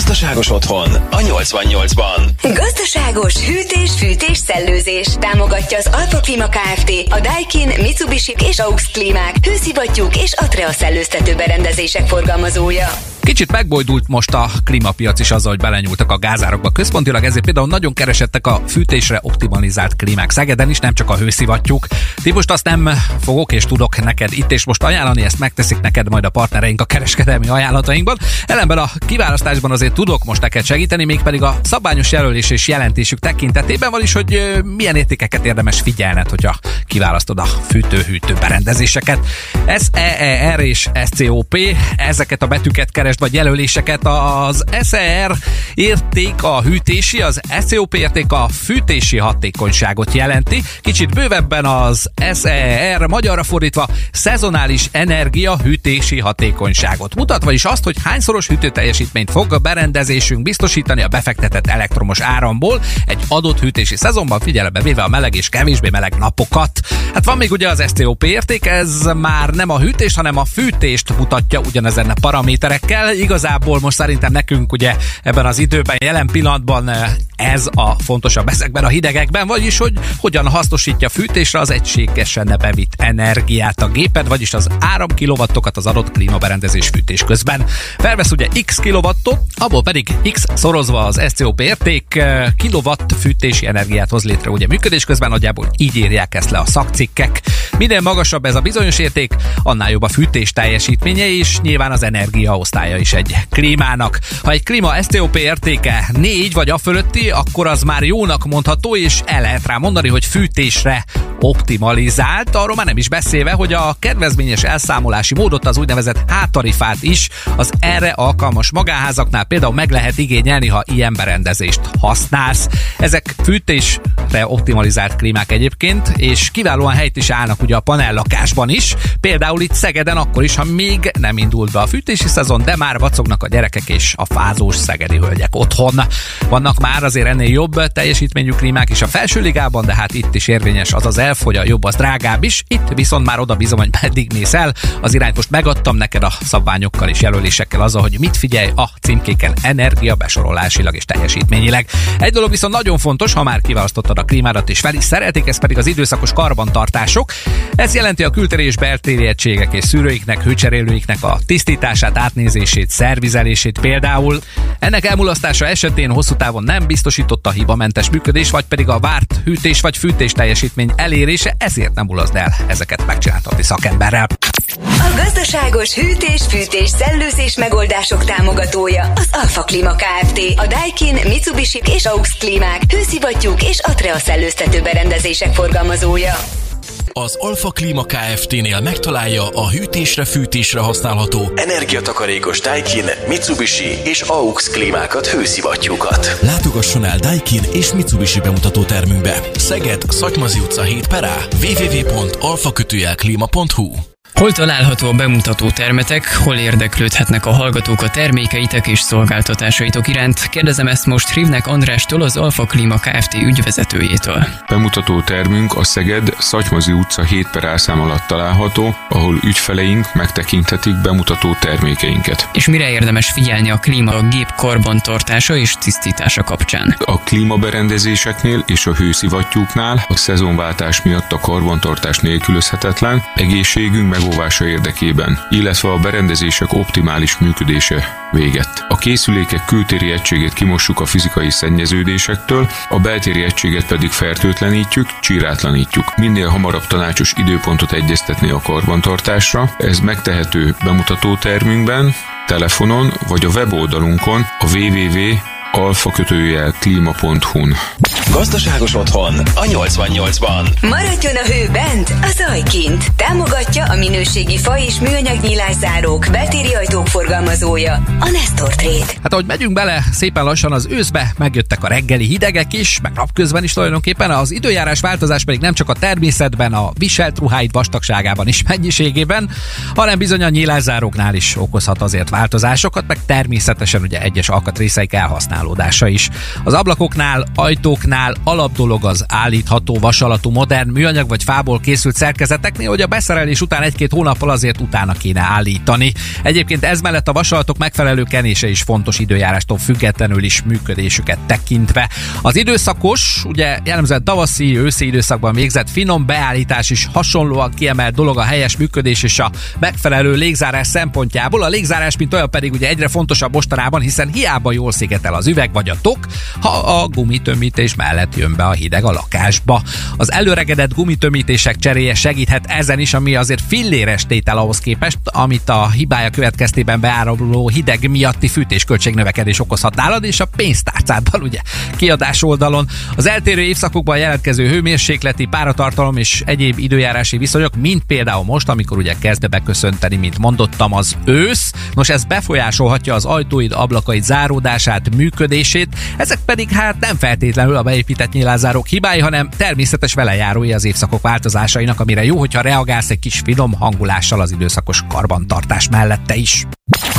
Gazdaságos otthon a 88-ban. Gazdaságos hűtés, fűtés, szellőzés. Támogatja az Alfa Klima Kft. A Daikin, Mitsubishi és Aux Klímák, hőszivattyúk és Atrea szellőztető berendezések forgalmazója. Kicsit megbojdult most a klímapiac is azzal, hogy belenyúltak a gázárokba. Központilag ezért például nagyon keresettek a fűtésre optimalizált klímák Szegeden is, nem csak a hőszivattyúk. Ti most azt nem fogok és tudok neked itt és most ajánlani, ezt megteszik neked majd a partnereink a kereskedelmi ajánlatainkban. Ellenben a kiválasztásban azért tudok most neked segíteni, mégpedig a szabályos jelölés és jelentésük tekintetében van is, hogy milyen értékeket érdemes figyelned, hogyha kiválasztod a fűtő-hűtő berendezéseket. SEER és SCOP, ezeket a betűket keres vagy jelöléseket. Az SER érték a hűtési, az SCOP érték a fűtési hatékonyságot jelenti. Kicsit bővebben az SER magyarra fordítva szezonális energia hűtési hatékonyságot mutat, vagyis azt, hogy hányszoros hűtőteljesítményt fog a berendezésünk biztosítani a befektetett elektromos áramból egy adott hűtési szezonban figyelembe véve a meleg és kevésbé meleg napokat. Hát van még ugye az STOP érték, ez már nem a hűtést, hanem a fűtést mutatja ugyanezen a paraméterekkel. Igazából most szerintem nekünk ugye ebben az időben, jelen pillanatban eh, ez a fontosabb ezekben a hidegekben, vagyis hogy hogyan hasznosítja fűtésre az egységesen bevitt energiát a géped, vagyis az áramkilovattokat az adott klímaberendezés fűtés közben. Felvesz ugye x kilowattot, abból pedig x szorozva az SCOP érték eh, kilowatt fűtési energiát hoz létre ugye működés közben, nagyjából így írják ezt le a szakcikkek. Minél magasabb ez a bizonyos érték, annál jobb a fűtés teljesítménye, és nyilván az energiaosztály energiája is egy klímának. Ha egy klíma STOP értéke 4 vagy a fölötti, akkor az már jónak mondható, és el lehet rá mondani, hogy fűtésre optimalizált, arról már nem is beszélve, hogy a kedvezményes elszámolási módot, az úgynevezett hátarifát is az erre alkalmas magáházaknál például meg lehet igényelni, ha ilyen berendezést használsz. Ezek fűtésre optimalizált klímák egyébként, és kiválóan helyt is állnak ugye a panellakásban is, például itt Szegeden akkor is, ha még nem indult be a fűtési szezon, de már vacognak a gyerekek és a fázós szegedi hölgyek otthon. Vannak már azért ennél jobb teljesítményű klímák is a felső ligában, de hát itt is érvényes az az elf, hogy a jobb az drágább is. Itt viszont már oda bizony, hogy meddig mész el. Az irányt most megadtam neked a szabványokkal és jelölésekkel azzal, hogy mit figyelj a címkéken energia besorolásilag és teljesítményileg. Egy dolog viszont nagyon fontos, ha már kiválasztottad a klímádat és fel is szeretik, ez pedig az időszakos karbantartások. Ez jelenti a kültéri és beltéri egységek és szűrőiknek, hőcserélőiknek a tisztítását, átnézését szervizelését például. Ennek elmulasztása esetén hosszú távon nem biztosította a hibamentes működés, vagy pedig a várt hűtés vagy fűtés teljesítmény elérése, ezért nem mulaszd el ezeket megcsináltatni szakemberrel. A gazdaságos hűtés, fűtés, szellőzés megoldások támogatója az Alfa Klima Kft. A Daikin, Mitsubishi és Aux Klímák, hőszivattyúk és Atrea szellőztető berendezések forgalmazója. Az Alfa Klima Kft-nél megtalálja a hűtésre-fűtésre használható energiatakarékos Daikin, Mitsubishi és AUX klímákat, hőszivattyúkat. Látogasson el Daikin és Mitsubishi bemutató termünkbe. Szeged, Szatymazi utca 7 perá www.alfakötőjelklima.hu Hol található a bemutató termetek, hol érdeklődhetnek a hallgatók a termékeitek és szolgáltatásaitok iránt? Kérdezem ezt most Rivnek Andrástól, az Alfa Klima Kft. ügyvezetőjétől. Bemutató termünk a Szeged Szatymazi utca 7 per elszám alatt található, ahol ügyfeleink megtekinthetik bemutató termékeinket. És mire érdemes figyelni a klíma a gép karbantartása és tisztítása kapcsán? A klímaberendezéseknél és a hőszivattyúknál a szezonváltás miatt a karbantartás nélkülözhetetlen, egészségünk meg megóvása érdekében, illetve a berendezések optimális működése véget. A készülékek kültéri egységét kimossuk a fizikai szennyeződésektől, a beltéri egységet pedig fertőtlenítjük, csírátlanítjuk. Minél hamarabb tanácsos időpontot egyeztetni a karbantartásra, ez megtehető bemutató termünkben, telefonon vagy a weboldalunkon a www alfa kötőjel klíma.hu-n. Gazdaságos otthon a 88-ban. Maradjon a hő bent, a zaj kint. Támogatja a minőségi fa és műanyag nyilászárók, beltéri ajtók forgalmazója, a Nestor Trade. Hát ahogy megyünk bele szépen lassan az őszbe, megjöttek a reggeli hidegek is, meg napközben is tulajdonképpen az időjárás változás pedig nem csak a természetben, a viselt ruháid vastagságában is mennyiségében, hanem bizony a nyilászáróknál is okozhat azért változásokat, meg természetesen ugye egyes alkatrészeik elhasználódása is. Az ablakoknál, ajtóknál házaknál alapdolog az állítható vasalatú modern műanyag vagy fából készült szerkezeteknél, hogy a beszerelés után egy-két hónappal azért utána kéne állítani. Egyébként ez mellett a vasalatok megfelelő kenése is fontos időjárástól függetlenül is működésüket tekintve. Az időszakos, ugye jellemzően tavaszi, őszi időszakban végzett finom beállítás is hasonlóan kiemelt dolog a helyes működés és a megfelelő légzárás szempontjából. A légzárás, mint olyan pedig ugye egyre fontosabb mostanában, hiszen hiába jól szigetel az üveg vagy a tok, ha a gumitömítés mellett jön be a hideg a lakásba. Az előregedett gumitömítések cseréje segíthet ezen is, ami azért filléres tétel ahhoz képest, amit a hibája következtében beáramló hideg miatti fűtésköltség növekedés okozhat nálad, és a pénztárcádban ugye kiadás oldalon. Az eltérő évszakokban jelentkező hőmérsékleti, páratartalom és egyéb időjárási viszonyok, mint például most, amikor ugye kezd beköszönteni, mint mondottam, az ősz. Nos, ez befolyásolhatja az ajtóid, ablakaid záródását, működését, ezek pedig hát nem feltétlenül a beépített nyilázárók hibái, hanem természetes velejárói az évszakok változásainak, amire jó, hogyha reagálsz egy kis finom hangulással az időszakos karbantartás mellette is.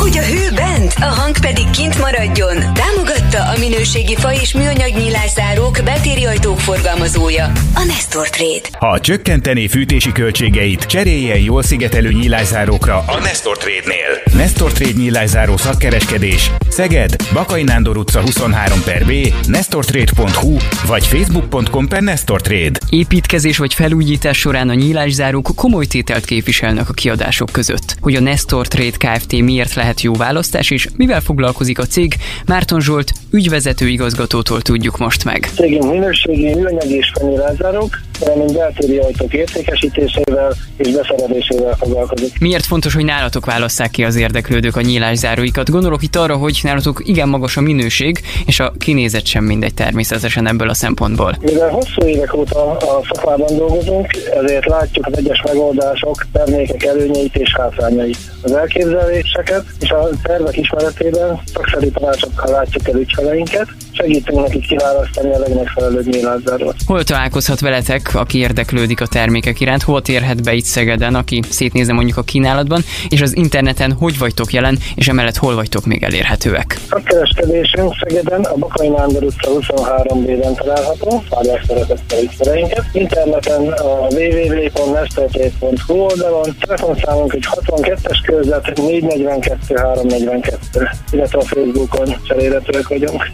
Hogy a hő bent, a hang pedig kint maradjon. Támogatta a minőségi fa és műanyag nyilászárók beltéri ajtók forgalmazója, a Nestor Trade. Ha csökkenteni fűtési költségeit, cseréljen jól szigetelő nyilászárókra a Nestor Trade-nél. Nestor Trade nyilászáró szakkereskedés. Szeged, Bakai Nándor utca 23 per B, nestortrade.hu vagy facebook.com per Nestor Trade. Építkezés vagy felújítás során a nyílászárók komoly tételt képviselnek a kiadások között. Hogy a Nestor Trade Kft. miért lehet jó választás, és mivel foglalkozik a cég, Márton Zsolt ügyvezető igazgatótól tudjuk most meg. Cégünk minőségi műanyag és fenyőlázárok, valamint beltéri ajtók értékesítésével és beszerelésével foglalkozik. Miért fontos, hogy nálatok válasszák ki az érdeklődők a nyílászáróikat? Gondolok itt arra, hogy nálatok igen magas a minőség, és a kinézet sem mindegy természetesen ebből a szempontból. Mivel hosszú évek óta a szakmában dolgozunk, ezért látjuk az egyes megoldások, termékek előnyeit és hátrányait. Az elképzeléseket és a tervek ismeretében szakszerű tanácsokkal látjuk el ügyfeleinket, segítünk nekik kiválasztani a legmegfelelőbb nyílászárót. Hol találkozhat veletek, aki érdeklődik a termékek iránt, hol térhet be itt Szegeden, aki szétnézze mondjuk a kínálatban, és az interneten hogy vagytok jelen, és emellett hol vagytok még elérhetőek? A kereskedésünk Szegeden a Bakai Nándor utca 23B-ben található, várják szeretettel ügyfeleinket. Interneten a www.nestortrade.hu oldalon, telefonszámunk egy 62-es körzet 442 342, illetve a Facebookon cserélhetőek vagyunk.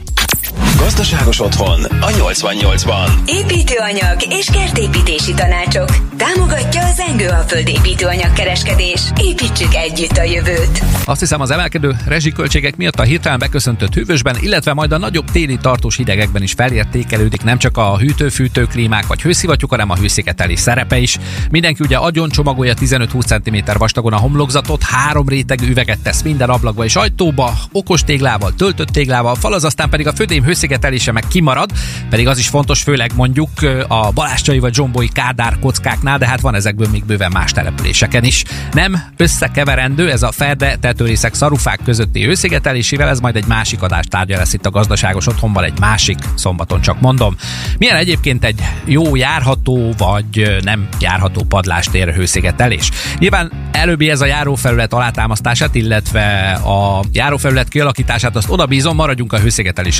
Gazdaságos otthon a 88-ban. Építőanyag és kertépítési tanácsok. Támogatja az Engő a földépítőanyag kereskedés. Építsük együtt a jövőt. Azt hiszem az emelkedő rezsiköltségek miatt a hirtelen beköszöntött hűvösben, illetve majd a nagyobb téli tartós hidegekben is felértékelődik nem csak a hűtő-fűtő klímák vagy hőszivattyúk, hanem a hőszigetelés szerepe is. Mindenki ugye agyon csomagolja 15-20 cm vastagon a homlokzatot, három réteg üveget tesz minden ablakba és ajtóba, okos téglával, töltött téglával, fal az aztán pedig a födém hőszigetelése meg kimarad, pedig az is fontos, főleg mondjuk a baláscsai vagy zsombói kádár kockáknál, de hát van ezekből még bőven más településeken is. Nem összekeverendő ez a ferde tetőrészek szarufák közötti hőszigetelésével, ez majd egy másik adás tárgya lesz itt a gazdaságos otthonban egy másik szombaton csak mondom. Milyen egyébként egy jó járható vagy nem járható padlástér hőszigetelés? Nyilván előbbi ez a járófelület alátámasztását, illetve a járófelület kialakítását azt oda bízom, maradjunk a hőszigetelés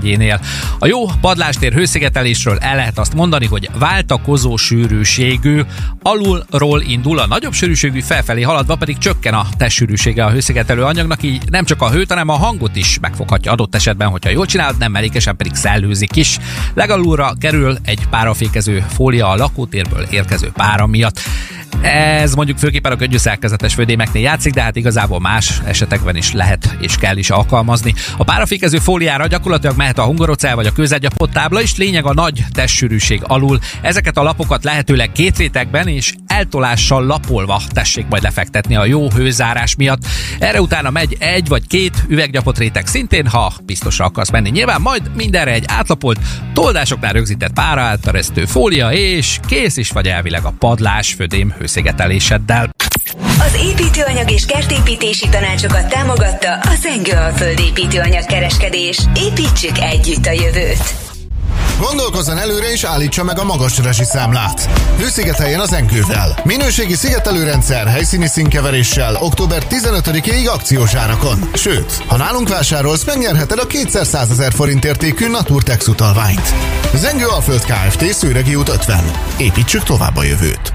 rétegrendjénél. A jó padlástér hőszigetelésről el lehet azt mondani, hogy váltakozó sűrűségű, alulról indul a nagyobb sűrűségű felfelé haladva pedig csökken a testsűrűsége a hőszigetelő anyagnak, így nem csak a hőt, hanem a hangot is megfoghatja adott esetben, hogyha jól csinálod, nem mellékesen pedig szellőzik is. Legalulra kerül egy párafékező fólia a lakótérből érkező pára miatt. Ez mondjuk főképpen a könnyűszerkezetes födémeknél játszik, de hát igazából más esetekben is lehet és kell is alkalmazni. A párafékező fóliára gyakorlatilag mehet a hungarocel vagy a kőzetgyapott tábla is, lényeg a nagy testsűrűség alul. Ezeket a lapokat lehetőleg két rétegben és eltolással lapolva tessék majd lefektetni a jó hőzárás miatt. Erre utána megy egy vagy két üveggyapott réteg szintén, ha biztosra akarsz menni. Nyilván majd mindenre egy átlapolt, toldásoknál rögzített pára általesztő fólia, és kész is vagy elvileg a padlás födém hőszigeteléseddel. Az építőanyag és kertépítési tanácsokat támogatta a Zengő a földépítőanyag kereskedés. Építsük együtt a jövőt. Gondolkozzon előre és állítsa meg a magas számlát. Hőszigeteljen az enkővel. Minőségi szigetelőrendszer helyszíni színkeveréssel október 15-ig akciós árakon. Sőt, ha nálunk vásárolsz, megnyerheted a 200 ezer forint értékű Naturtex utalványt. Zengő Alföld Kft. Szőregi út 50. Építsük tovább a jövőt.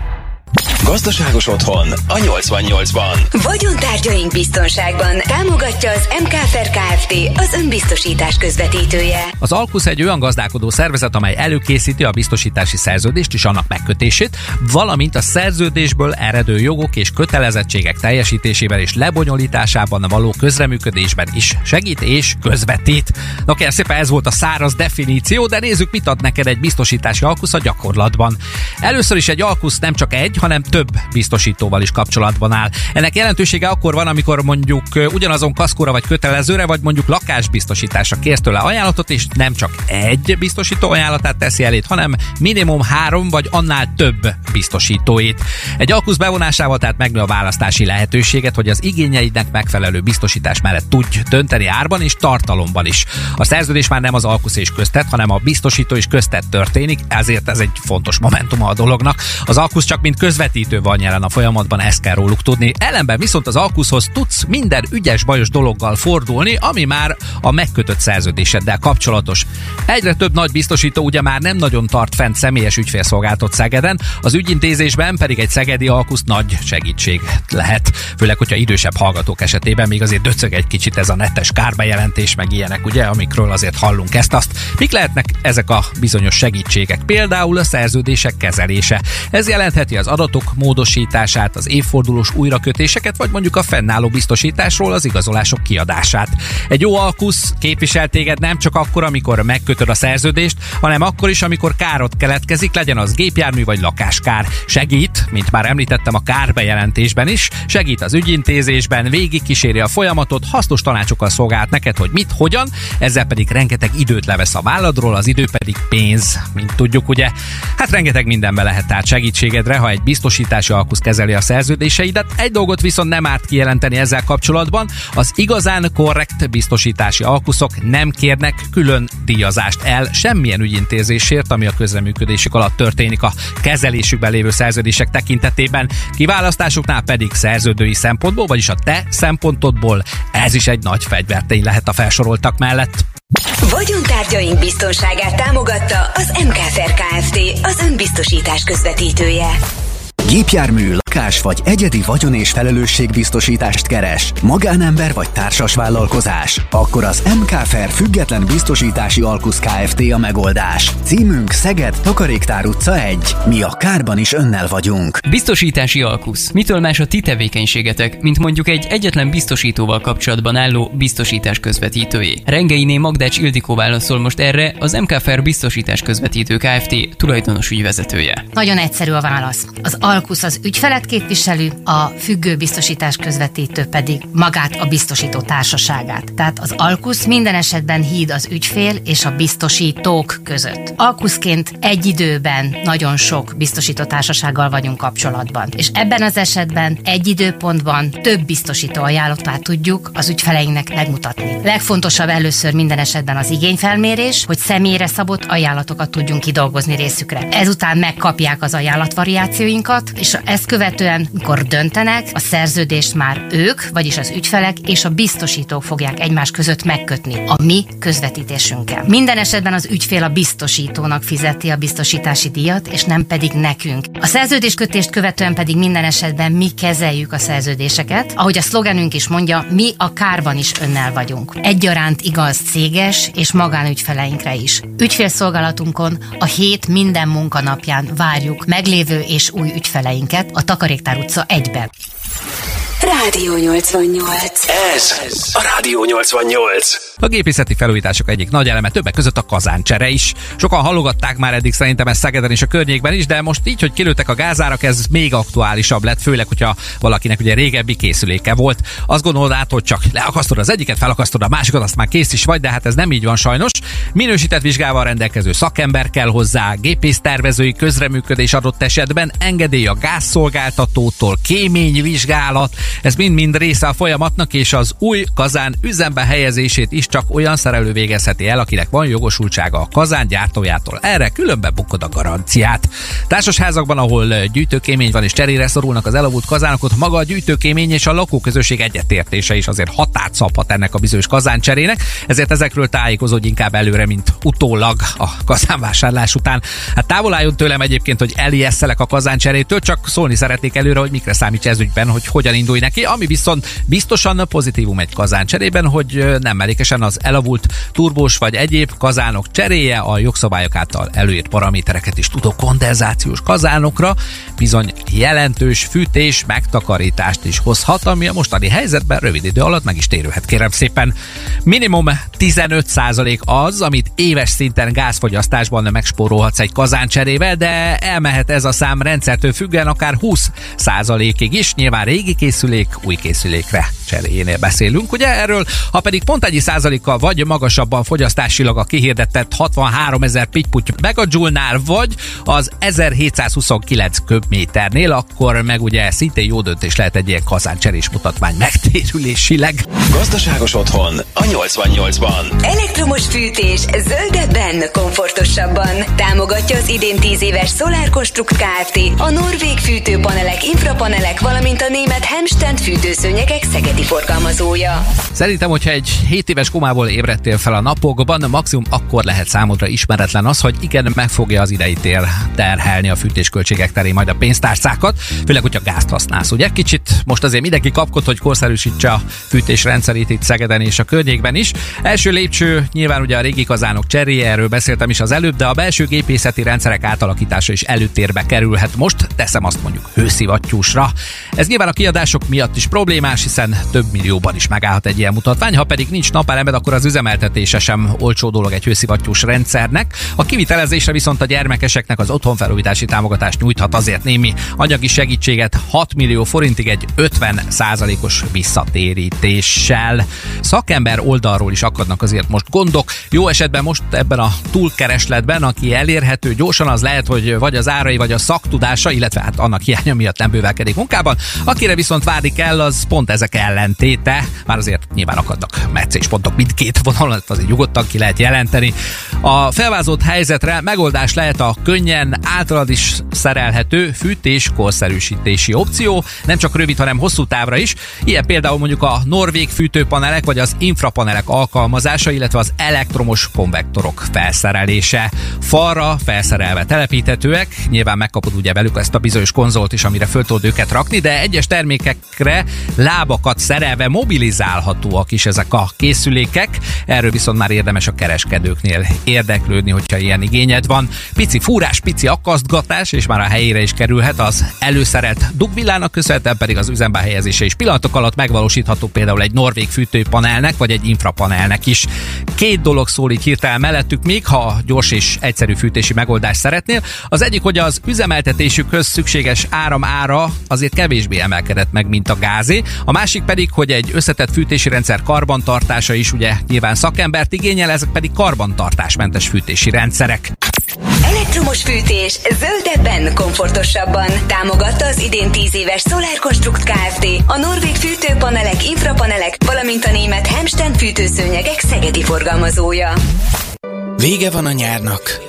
Gazdaságos otthon a 88-ban. Vagyontárgyaink biztonságban támogatja az MKFR Kft. az önbiztosítás közvetítője. Az Alkusz egy olyan gazdálkodó szervezet, amely előkészíti a biztosítási szerződést és annak megkötését, valamint a szerződésből eredő jogok és kötelezettségek teljesítésében és lebonyolításában való közreműködésben is segít és közvetít. Na kérlek szépen ez volt a száraz definíció, de nézzük, mit ad neked egy biztosítási alkusz a gyakorlatban. Először is egy alkusz nem csak egy, hanem több biztosítóval is kapcsolatban áll. Ennek jelentősége akkor van, amikor mondjuk ugyanazon kaszkóra vagy kötelezőre, vagy mondjuk lakásbiztosításra kérsz tőle ajánlatot, és nem csak egy biztosító ajánlatát teszi elét, hanem minimum három vagy annál több biztosítóit. Egy alkusz bevonásával tehát megnő a választási lehetőséget, hogy az igényeidnek megfelelő biztosítás mellett tudj dönteni árban és tartalomban is. A szerződés már nem az alkusz és köztet, hanem a biztosító és köztet történik, ezért ez egy fontos momentum a dolognak. Az alkusz csak mint közvetítő van jelen a folyamatban, ezt kell róluk tudni. Ellenben viszont az alkuszhoz tudsz minden ügyes bajos dologgal fordulni, ami már a megkötött szerződéseddel kapcsolatos. Egyre több nagy biztosító ugye már nem nagyon tart fent személyes ügyfélszolgáltat Szegeden, az ügyintézésben pedig egy szegedi alkusz nagy segítség lehet. Főleg, hogyha idősebb hallgatók esetében még azért döcög egy kicsit ez a netes kárbejelentés, meg ilyenek, ugye, amikről azért hallunk ezt azt. Mik lehetnek ezek a bizonyos segítségek? Például a szerződések kezelése. Ez jelentheti az adatok módosítását, az évfordulós újrakötéseket, vagy mondjuk a fennálló biztosításról az igazolások kiadását. Egy jó alkusz képvisel téged nem csak akkor, amikor megkötöd a szerződést, hanem akkor is, amikor károt keletkezik, legyen az gépjármű vagy lakáskár. Segít, mint már említettem a kárbejelentésben is, segít az ügyintézésben, végig kíséri a folyamatot, hasznos tanácsokkal szolgált neked, hogy mit, hogyan, ezzel pedig rengeteg időt levesz a válladról, az idő pedig pénz, mint tudjuk, ugye? Hát rengeteg mindenbe lehet tehát segítségedre, ha egy biztosítási alkusz kezeli a szerződéseidet. Egy dolgot viszont nem árt kijelenteni ezzel kapcsolatban, az igazán korrekt biztosítási alkuszok nem kérnek külön díjazást el semmilyen ügyintézésért, ami a közreműködésük alatt történik a kezelésükben lévő szerződések tekintetében. Kiválasztásuknál pedig szerződői szempontból, vagyis a te szempontodból ez is egy nagy fegyvertény lehet a felsoroltak mellett. Vagyontárgyaink biztonságát támogatta az MKFR Kft. az önbiztosítás közvetítője. Gépjármű, lakás vagy egyedi vagyon és felelősségbiztosítást keres, magánember vagy társas vállalkozás, akkor az MKFR független biztosítási alkusz Kft. a megoldás. Címünk Szeged, Takaréktár utca 1. Mi a kárban is önnel vagyunk. Biztosítási alkusz. Mitől más a ti tevékenységetek, mint mondjuk egy egyetlen biztosítóval kapcsolatban álló biztosítás közvetítőjé? Rengeiné Magdács Ildikó válaszol most erre az MKFR biztosítás közvetítő Kft. tulajdonos ügyvezetője. Nagyon egyszerű a válasz. Az Alkusz az ügyfelet képviseli, a függő biztosítás közvetítő pedig magát a biztosító társaságát. Tehát az Alkusz minden esetben híd az ügyfél és a biztosítók között. Alkuszként egy időben nagyon sok biztosító társasággal vagyunk kapcsolatban. És ebben az esetben egy időpontban több biztosító ajánlatát tudjuk az ügyfeleinknek megmutatni. Legfontosabb először minden esetben az igényfelmérés, hogy személyre szabott ajánlatokat tudjunk kidolgozni részükre. Ezután megkapják az ajánlatvariációinkat, és ezt követően, mikor döntenek, a szerződést már ők, vagyis az ügyfelek és a biztosítók fogják egymás között megkötni a mi közvetítésünkkel. Minden esetben az ügyfél a biztosítónak fizeti a biztosítási díjat, és nem pedig nekünk. A szerződéskötést követően pedig minden esetben mi kezeljük a szerződéseket. Ahogy a szlogenünk is mondja, mi a kárban is önnel vagyunk. Egyaránt igaz céges és magánügyfeleinkre is. Ügyfélszolgálatunkon a hét minden munkanapján várjuk meglévő és új ügyfeleinket a Takaréktár utca 1-ben. Rádió 88. Ez a Rádió 88. A gépészeti felújítások egyik nagy eleme többek között a kazáncsere is. Sokan halogatták már eddig szerintem ezt Szegeden és a környékben is, de most így, hogy kilőttek a gázárak, ez még aktuálisabb lett, főleg, hogyha valakinek ugye régebbi készüléke volt. Azt gondolod át, hogy csak leakasztod az egyiket, felakasztod a másikat, azt már kész is vagy, de hát ez nem így van sajnos. Minősített vizsgával rendelkező szakember kell hozzá, gépésztervezői közreműködés adott esetben, engedély a gázszolgáltatótól, kéményvizsgálat, Ez mind-mind része a folyamatnak, és az új kazán üzembe helyezését is csak olyan szerelő végezheti el, akinek van jogosultsága a kazán gyártójától. Erre különben bukod a garanciát. Társasházakban, ahol gyűjtőkémény van és cserére szorulnak az elavult kazánokat, maga a gyűjtőkémény és a lakóközösség egyetértése is azért határt szabhat ennek a bizonyos kazáncserének, ezért ezekről tájékozódj inkább előre, mint utólag a kazánvásárlás után. Hát távol álljon tőlem egyébként, hogy elijesszelek a kazáncserétől, csak szólni szeretnék előre, hogy mikre számíts ez ügyben, hogy hogyan indulj neki, ami viszont biztosan pozitívum egy kazáncserében, hogy nem mellékesen az elavult turbós vagy egyéb kazánok cseréje a jogszabályok által előírt paramétereket is tudó kondenzációs kazánokra bizony jelentős fűtés megtakarítást is hozhat, ami a mostani helyzetben rövid idő alatt meg is térülhet, kérem szépen. Minimum 15% az, amit éves szinten gázfogyasztásban megspórolhatsz egy kazáncserével, de elmehet ez a szám rendszertől függően akár 20%-ig is, nyilván régi készülék új készülékre cseréjénél beszélünk. Ugye erről, ha pedig pont egy százalékkal vagy magasabban fogyasztásilag a kihirdetett 63 ezer pitty megajoule vagy az 1729 köbméternél, akkor meg ugye szintén jó döntés lehet egy ilyen kazáncserés mutatvány megtérülésileg. Gazdaságos otthon a 88-ban. Elektromos fűtés zöldebben, komfortosabban. Támogatja az idén 10 éves Solar Construct Kft. A norvég fűtőpanelek, infrapanelek, valamint a német Hemstand fűtőszőnyegek Szegedi forgalmazója. Szerintem, hogyha egy 7 éves komából ébredtél fel a napokban, maximum akkor lehet számodra ismeretlen az, hogy igen, meg fogja az idei tér terhelni a fűtésköltségek terén majd a pénztárcákat, főleg, hogyha gázt használsz. Ugye kicsit most azért mindenki kapkod, hogy korszerűsítse a fűtésrendszerét itt Szegeden és a környékben is. Első lépcső nyilván ugye a régi kazánok cseréje, erről beszéltem is az előbb, de a belső gépészeti rendszerek átalakítása is előtérbe kerülhet. Most teszem azt mondjuk hőszivattyúsra. Ez nyilván a kiadások miatt is problémás, hiszen több millióban is megállhat egy ilyen mutatvány. Ha pedig nincs napelemed, akkor az üzemeltetése sem olcsó dolog egy hőszivattyús rendszernek. A kivitelezésre viszont a gyermekeseknek az otthonfelújítási támogatást nyújthat azért némi anyagi segítséget 6 millió forintig egy 50 százalékos visszatérítéssel. Szakember oldalról is akadnak azért most gondok. Jó esetben most ebben a túlkeresletben, aki elérhető gyorsan, az lehet, hogy vagy az árai, vagy a szaktudása, illetve hát annak hiánya miatt nem bővelkedik munkában. Akire viszont várni kell, az pont ezek ellentéte. Már azért nyilván akadnak pontok mindkét vonalon, azért nyugodtan ki lehet jelenteni. A felvázolt helyzetre megoldás lehet a könnyen általad is szerelhető fűtés korszerűsítési opció, nem csak rövid, hanem hosszú távra is. Ilyen például mondjuk a norvég fűtőpanelek vagy az infrapanelek alkalmazása, illetve az elektromos konvektorok felszerelése. Falra felszerelve telepíthetőek, nyilván megkapod ugye velük ezt a bizonyos konzolt is, amire föl tudod őket rakni, de egyes termékekre lábakat szerelve mobilizálhatóak is ezek a készülékek. Erről viszont már érdemes a kereskedőknél érdeklődni, hogyha ilyen igényed van. Pici fúrás, pici akasztgatás, és már a helyére is kerülhet az előszerelt dugvillának köszönhetően pedig az üzembe helyezése is pillanatok alatt megvalósítható például egy norvég fűtőpanelnek, vagy egy infrapanelnek is. Két dolog szól így hirtelen mellettük még, ha gyors és egyszerű fűtési megoldást szeretnél. Az egyik, hogy az üzemeltetésükhöz szükséges áram ára azért kevésbé emelkedett meg, mint a gázé. A másik pedig, hogy egy összetett fűtési rendszer karbantartása is ugye nyilván szakembert igényel, ezek pedig karbantartásmentes fűtési rendszerek. Elektromos fűtés zöldebben, komfortosabban. Támogatta az idén 10 éves Solar Construct Kft. A norvég fűtőpanelek, infrapanelek, valamint a német Hemsten fűtőszőnyegek szegedi forgalmazója. Vége van a nyárnak.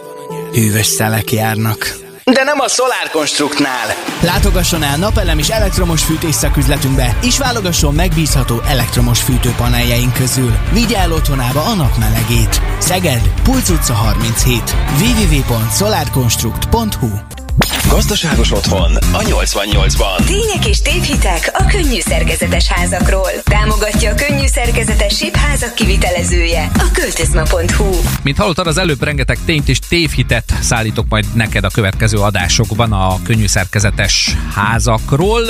Hűvös szelek járnak. De nem a Solar Constructnál. Látogasson el napelem és elektromos fűtés szaküzletünkbe, és válogasson megbízható elektromos fűtőpaneljeink közül. Vigye el otthonába a napmelegét. Szeged, Pulc utca 37. www.solarconstruct.hu Gazdaságos otthon a 88-ban. Tények és tévhitek a könnyű szerkezetes házakról. Támogatja a könnyű szerkezetes sípházak kivitelezője a költözma.hu. Mint hallottad, az előbb rengeteg tényt és tévhitet szállítok majd neked a következő adásokban a könnyű szerkezetes házakról.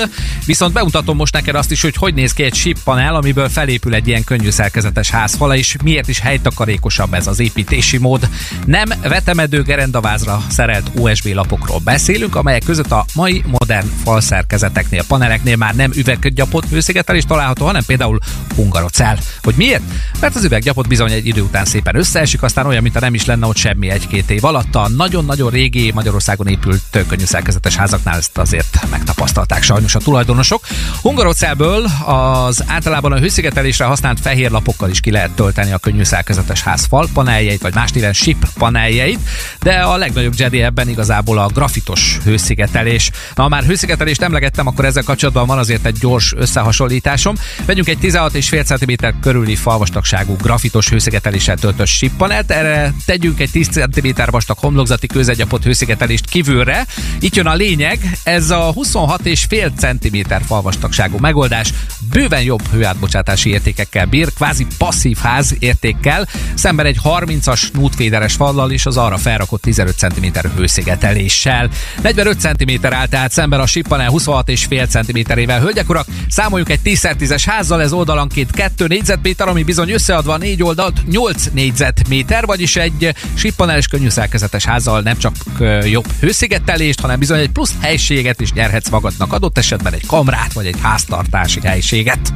Viszont bemutatom most neked azt is, hogy hogy néz ki egy síppanel, amiből felépül egy ilyen könnyű szerkezetes házfala, és miért is helytakarékosabb ez az építési mód. Nem vetemedő gerendavázra szerelt USB lapokról beszélünk, beszélünk, amelyek között a mai modern falszerkezeteknél, paneleknél már nem üveggyapott hőszigetelés található, hanem például hungarocell. Hogy miért? Mert az üveggyapot bizony egy idő után szépen összeesik, aztán olyan, mint nem is lenne ott semmi egy-két év alatt. A nagyon-nagyon régi Magyarországon épült könnyű szerkezetes házaknál ezt azért megtapasztalták sajnos a tulajdonosok. Hungarocellből az általában a hőszigetelésre használt fehér lapokkal is ki lehet tölteni a könnyű szerkezetes ház falpaneljeit, vagy más néven SIP paneljeit, de a legnagyobb Jedi ebben igazából a grafitos hőszigetelés. Na, ha már hőszigetelést emlegettem, akkor ezzel kapcsolatban van azért egy gyors összehasonlításom. Vegyünk egy 16,5 cm körüli falvastagságú grafitos hőszigeteléssel töltött SIP panelt, erre tegyünk egy 10 cm vastag homlokzati közegyapot hőszigetelést kívülre. Itt jön a lényeg, ez a 26,5 cm falvastagságú megoldás bőven jobb hőátbocsátási értékekkel bír, kvázi passzív ház értékkel, szemben egy 30-as nútféderes fallal és az arra felrakott 15 cm hőszigeteléssel. 45 cm áll tehát szemben a Sippanel 26,5 cm-ével. Hölgyek urak, számoljuk egy 10x10-es házzal, ez oldalanként 2 négyzetméter, ami bizony összeadva a négy oldalt 8 négyzetméter, vagyis egy Sippaneles könnyű szerkezetes házzal nem csak jobb hőszigetelést, hanem bizony egy plusz helységet is nyerhetsz magadnak, adott esetben egy kamrát vagy egy háztartási helységet.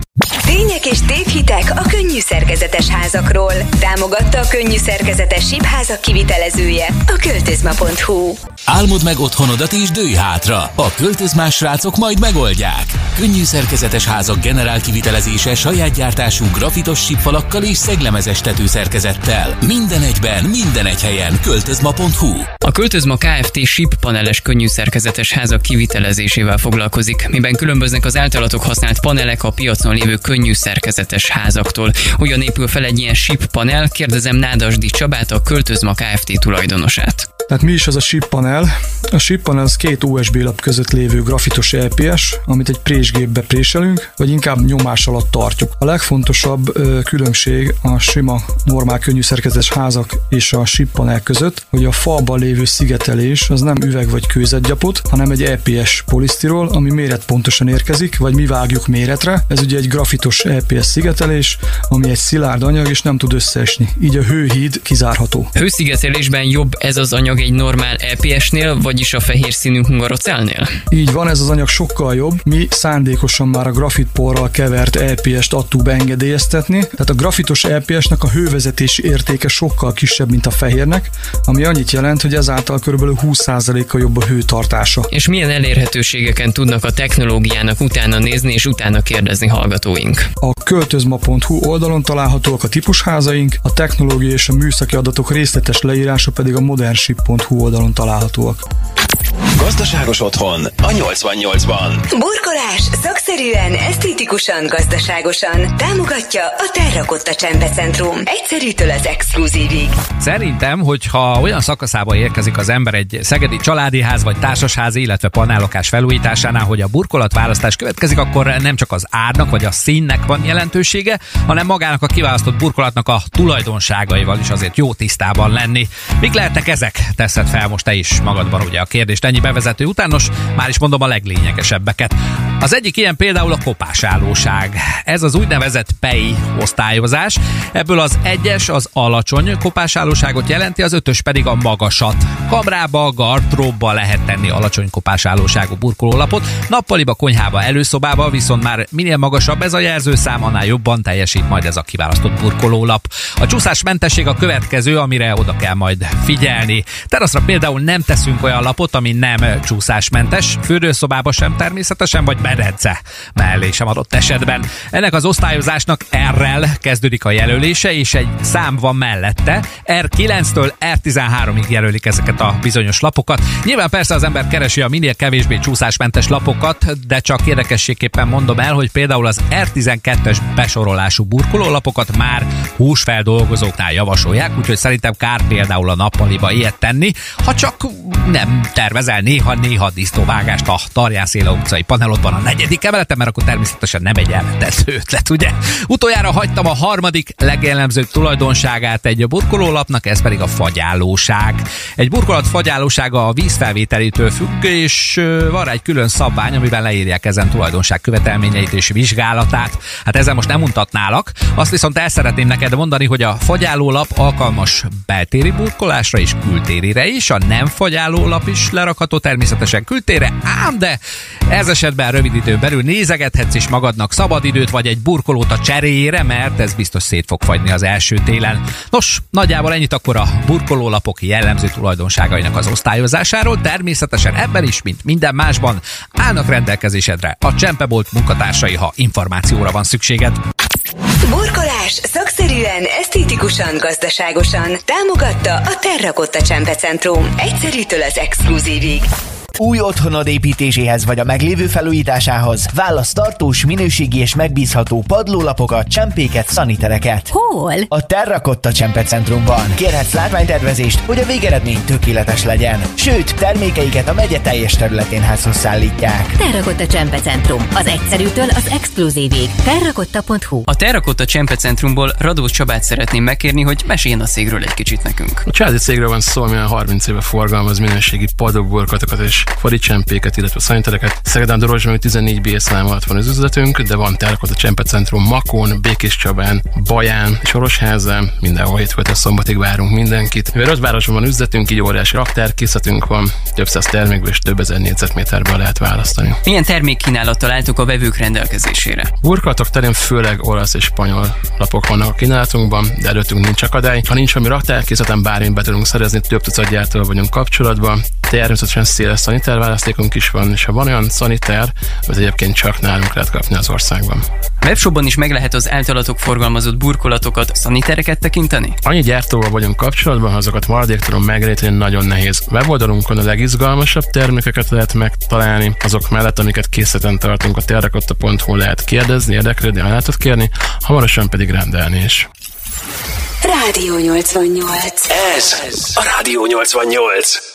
Tények és tévhitek a könnyű szerkezetes házakról. Támogatta a könnyű szerkezetes sípházak kivitelezője, a költözma.hu. Álmod meg otthonodat és dőj hátra. A költözmás srácok majd megoldják. Könnyű szerkezetes házak generál kivitelezése saját gyártású grafitos sípfalakkal és szeglemezes tetőszerkezettel. Minden egyben, minden egy helyen. Költözma.hu A Költözma Kft. síp paneles könnyű szerkezetes házak kivitelezésével foglalkozik, miben különböznek az általatok használt panelek a piacon lévő könnyű szerkezetes házaktól. Hogyan épül fel egy ilyen SIP panel? Kérdezem Nádasdi Csabát, a Költözma Kft. tulajdonosát. Tehát mi is az a SIP panel? A SIP panel az két USB lap között lévő grafitos EPS, amit egy présgépbe préselünk, vagy inkább nyomás alatt tartjuk. A legfontosabb különbség a sima, normál könnyű szerkezetes házak és a SIP panel között, hogy a falban lévő szigetelés az nem üveg vagy kőzetgyapot, hanem egy EPS polisztirol, ami méretpontosan érkezik, vagy mi vágjuk méretre. Ez ugye egy grafitos EPS szigetelés, ami egy szilárd anyag és nem tud összeesni. Így a hőhíd kizárható. Hőszigetelésben jobb ez az anyag egy normál EPS-nél, vagyis a fehér színű hungarocellnél? Így van, ez az anyag sokkal jobb. Mi szándékosan már a grafitporral kevert EPS-t adtuk beengedélyeztetni. Tehát a grafitos EPS-nek a hővezetési értéke sokkal kisebb, mint a fehérnek, ami annyit jelent, hogy ezáltal kb. 20%-kal jobb a hőtartása. És milyen elérhetőségeken tudnak a technológiának utána nézni és utána kérdezni hallgatóink? A költözma.hu oldalon találhatóak a típusházaink, a technológia és a műszaki adatok részletes leírása pedig a modernship.hu oldalon találhatóak. Gazdaságos otthon a 88-ban. Burkolás szakszerűen, esztétikusan, gazdaságosan támogatja a Terrakotta Csempecentrum. Egyszerűtől az exkluzívig. Szerintem, hogyha olyan szakaszába érkezik az ember egy szegedi családi ház vagy társasház, illetve panellokás felújításánál, hogy a burkolatválasztás következik, akkor nem csak az árnak vagy a színnek van jelentősége, hanem magának a kiválasztott burkolatnak a tulajdonságaival is azért jó tisztában lenni. Mik lehetnek ezek? Teszed fel most te is magadban ugye a kérdést ennyi bevezető utános, már is mondom a leglényegesebbeket. Az egyik ilyen például a kopásállóság. Ez az úgynevezett PEI osztályozás. Ebből az egyes az alacsony kopásállóságot jelenti, az ötös pedig a magasat. Kamrába, gardróbba lehet tenni alacsony kopásállóságú burkolólapot, nappaliba, konyhába, előszobába viszont már minél magasabb ez a jelzőszám, annál jobban teljesít majd ez a kiválasztott burkolólap. A csúszásmentesség a következő, amire oda kell majd figyelni. Teraszra például nem teszünk olyan lapot, ami nem csúszásmentes, fürdőszobába sem természetesen, vagy medence mellé sem adott esetben. Ennek az osztályozásnak R-rel kezdődik a jelölése, és egy szám van mellette. R9-től R13-ig jelölik ezeket a bizonyos lapokat. Nyilván persze az ember keresi a minél kevésbé csúszásmentes lapokat, de csak érdekességképpen mondom el, hogy például az R12-es besorolású burkolólapokat már húsfeldolgozóknál javasolják, úgyhogy szerintem kár például a nappaliba ilyet tenni, ha csak nem tervezel néha-néha disznóvágást a Tarján utcai panelodban a negyedik emeleten, mert akkor természetesen nem egy elvetett ötlet, ugye? Utoljára hagytam a harmadik legjellemzőbb tulajdonságát egy burkolólapnak, ez pedig a fagyállóság. Egy burkolat fagyállósága a vízfelvételétől függ, és van egy külön szabvány, amiben leírják ezen tulajdonság követelményeit és vizsgálatát. Hát ezzel most nem mutatnálak, azt viszont el szeretném neked mondani, hogy a fagyállólap alkalmas beltéri burkolásra és kültérire is, a nem fagyállólap is lerakható használható természetesen kültére, ám de ez esetben rövid időn belül nézegethetsz is magadnak szabadidőt vagy egy burkolót a cseréjére, mert ez biztos szét fog fagyni az első télen. Nos, nagyjából ennyit akkor a burkolólapok jellemző tulajdonságainak az osztályozásáról. Természetesen ebben is, mint minden másban, állnak rendelkezésedre a Csempebolt munkatársai, ha információra van szükséged. Burkolás szakszerűen, esztétikusan, gazdaságosan támogatta a Terrakotta Csempecentrum. Egyszerűtől az exkluzívig. Új otthonod építéséhez vagy a meglévő felújításához válasz tartós, minőségi és megbízható padlólapokat, csempéket, szanitereket. Hol? A Terrakotta Centrumban. Kérhetsz látványtervezést, hogy a végeredmény tökéletes legyen. Sőt, termékeiket a megye teljes területén házhoz szállítják. Terrakotta Csempecentrum. Az egyszerűtől az exkluzívig. Terrakotta.hu A Terrakotta Centrumból Radós Csabát szeretném megkérni, hogy meséljen a szégről egy kicsit nekünk. A családi cégről van szó, ami 30 éve forgalmaz minőségi padokburkatokat és fori csempéket, illetve szanytereket. Szegeden Dorozsmai 14 B szám alatt van az üzletünk, de van tárkot a Csempecentrum Makón, Békés Csabán, Baján, Sorosházán, mindenhol hétfőtől szombatig várunk mindenkit. Mivel városban van üzletünk, így óriási raktárkészletünk van, több száz termékből és több ezer négyzetméterből lehet választani. Milyen termékkínálattal álltok a vevők rendelkezésére? Burkolatok terén főleg olasz és spanyol lapok vannak a kínálatunkban, de előttünk nincs akadály. Ha nincs valami raktárkészleten, bármit be tudunk szerezni, több tucat gyártóval vagyunk kapcsolatban. Természetesen széles szaniter választékunk is van, és ha van olyan szaniter, az egyébként csak nálunk lehet kapni az országban. Webshopban is meg lehet az általatok forgalmazott burkolatokat, szanitereket tekinteni? Annyi gyártóval vagyunk kapcsolatban, ha azokat maradéktalan megreníteni nagyon nehéz. Weboldalunkon a legizgalmasabb termékeket lehet megtalálni, azok mellett, amiket készleten tartunk a terrakotta.hu lehet kérdezni, érdeklődni, ajánlatot kérni, hamarosan pedig rendelni is. Rádió 88. Ez a Rádió 88.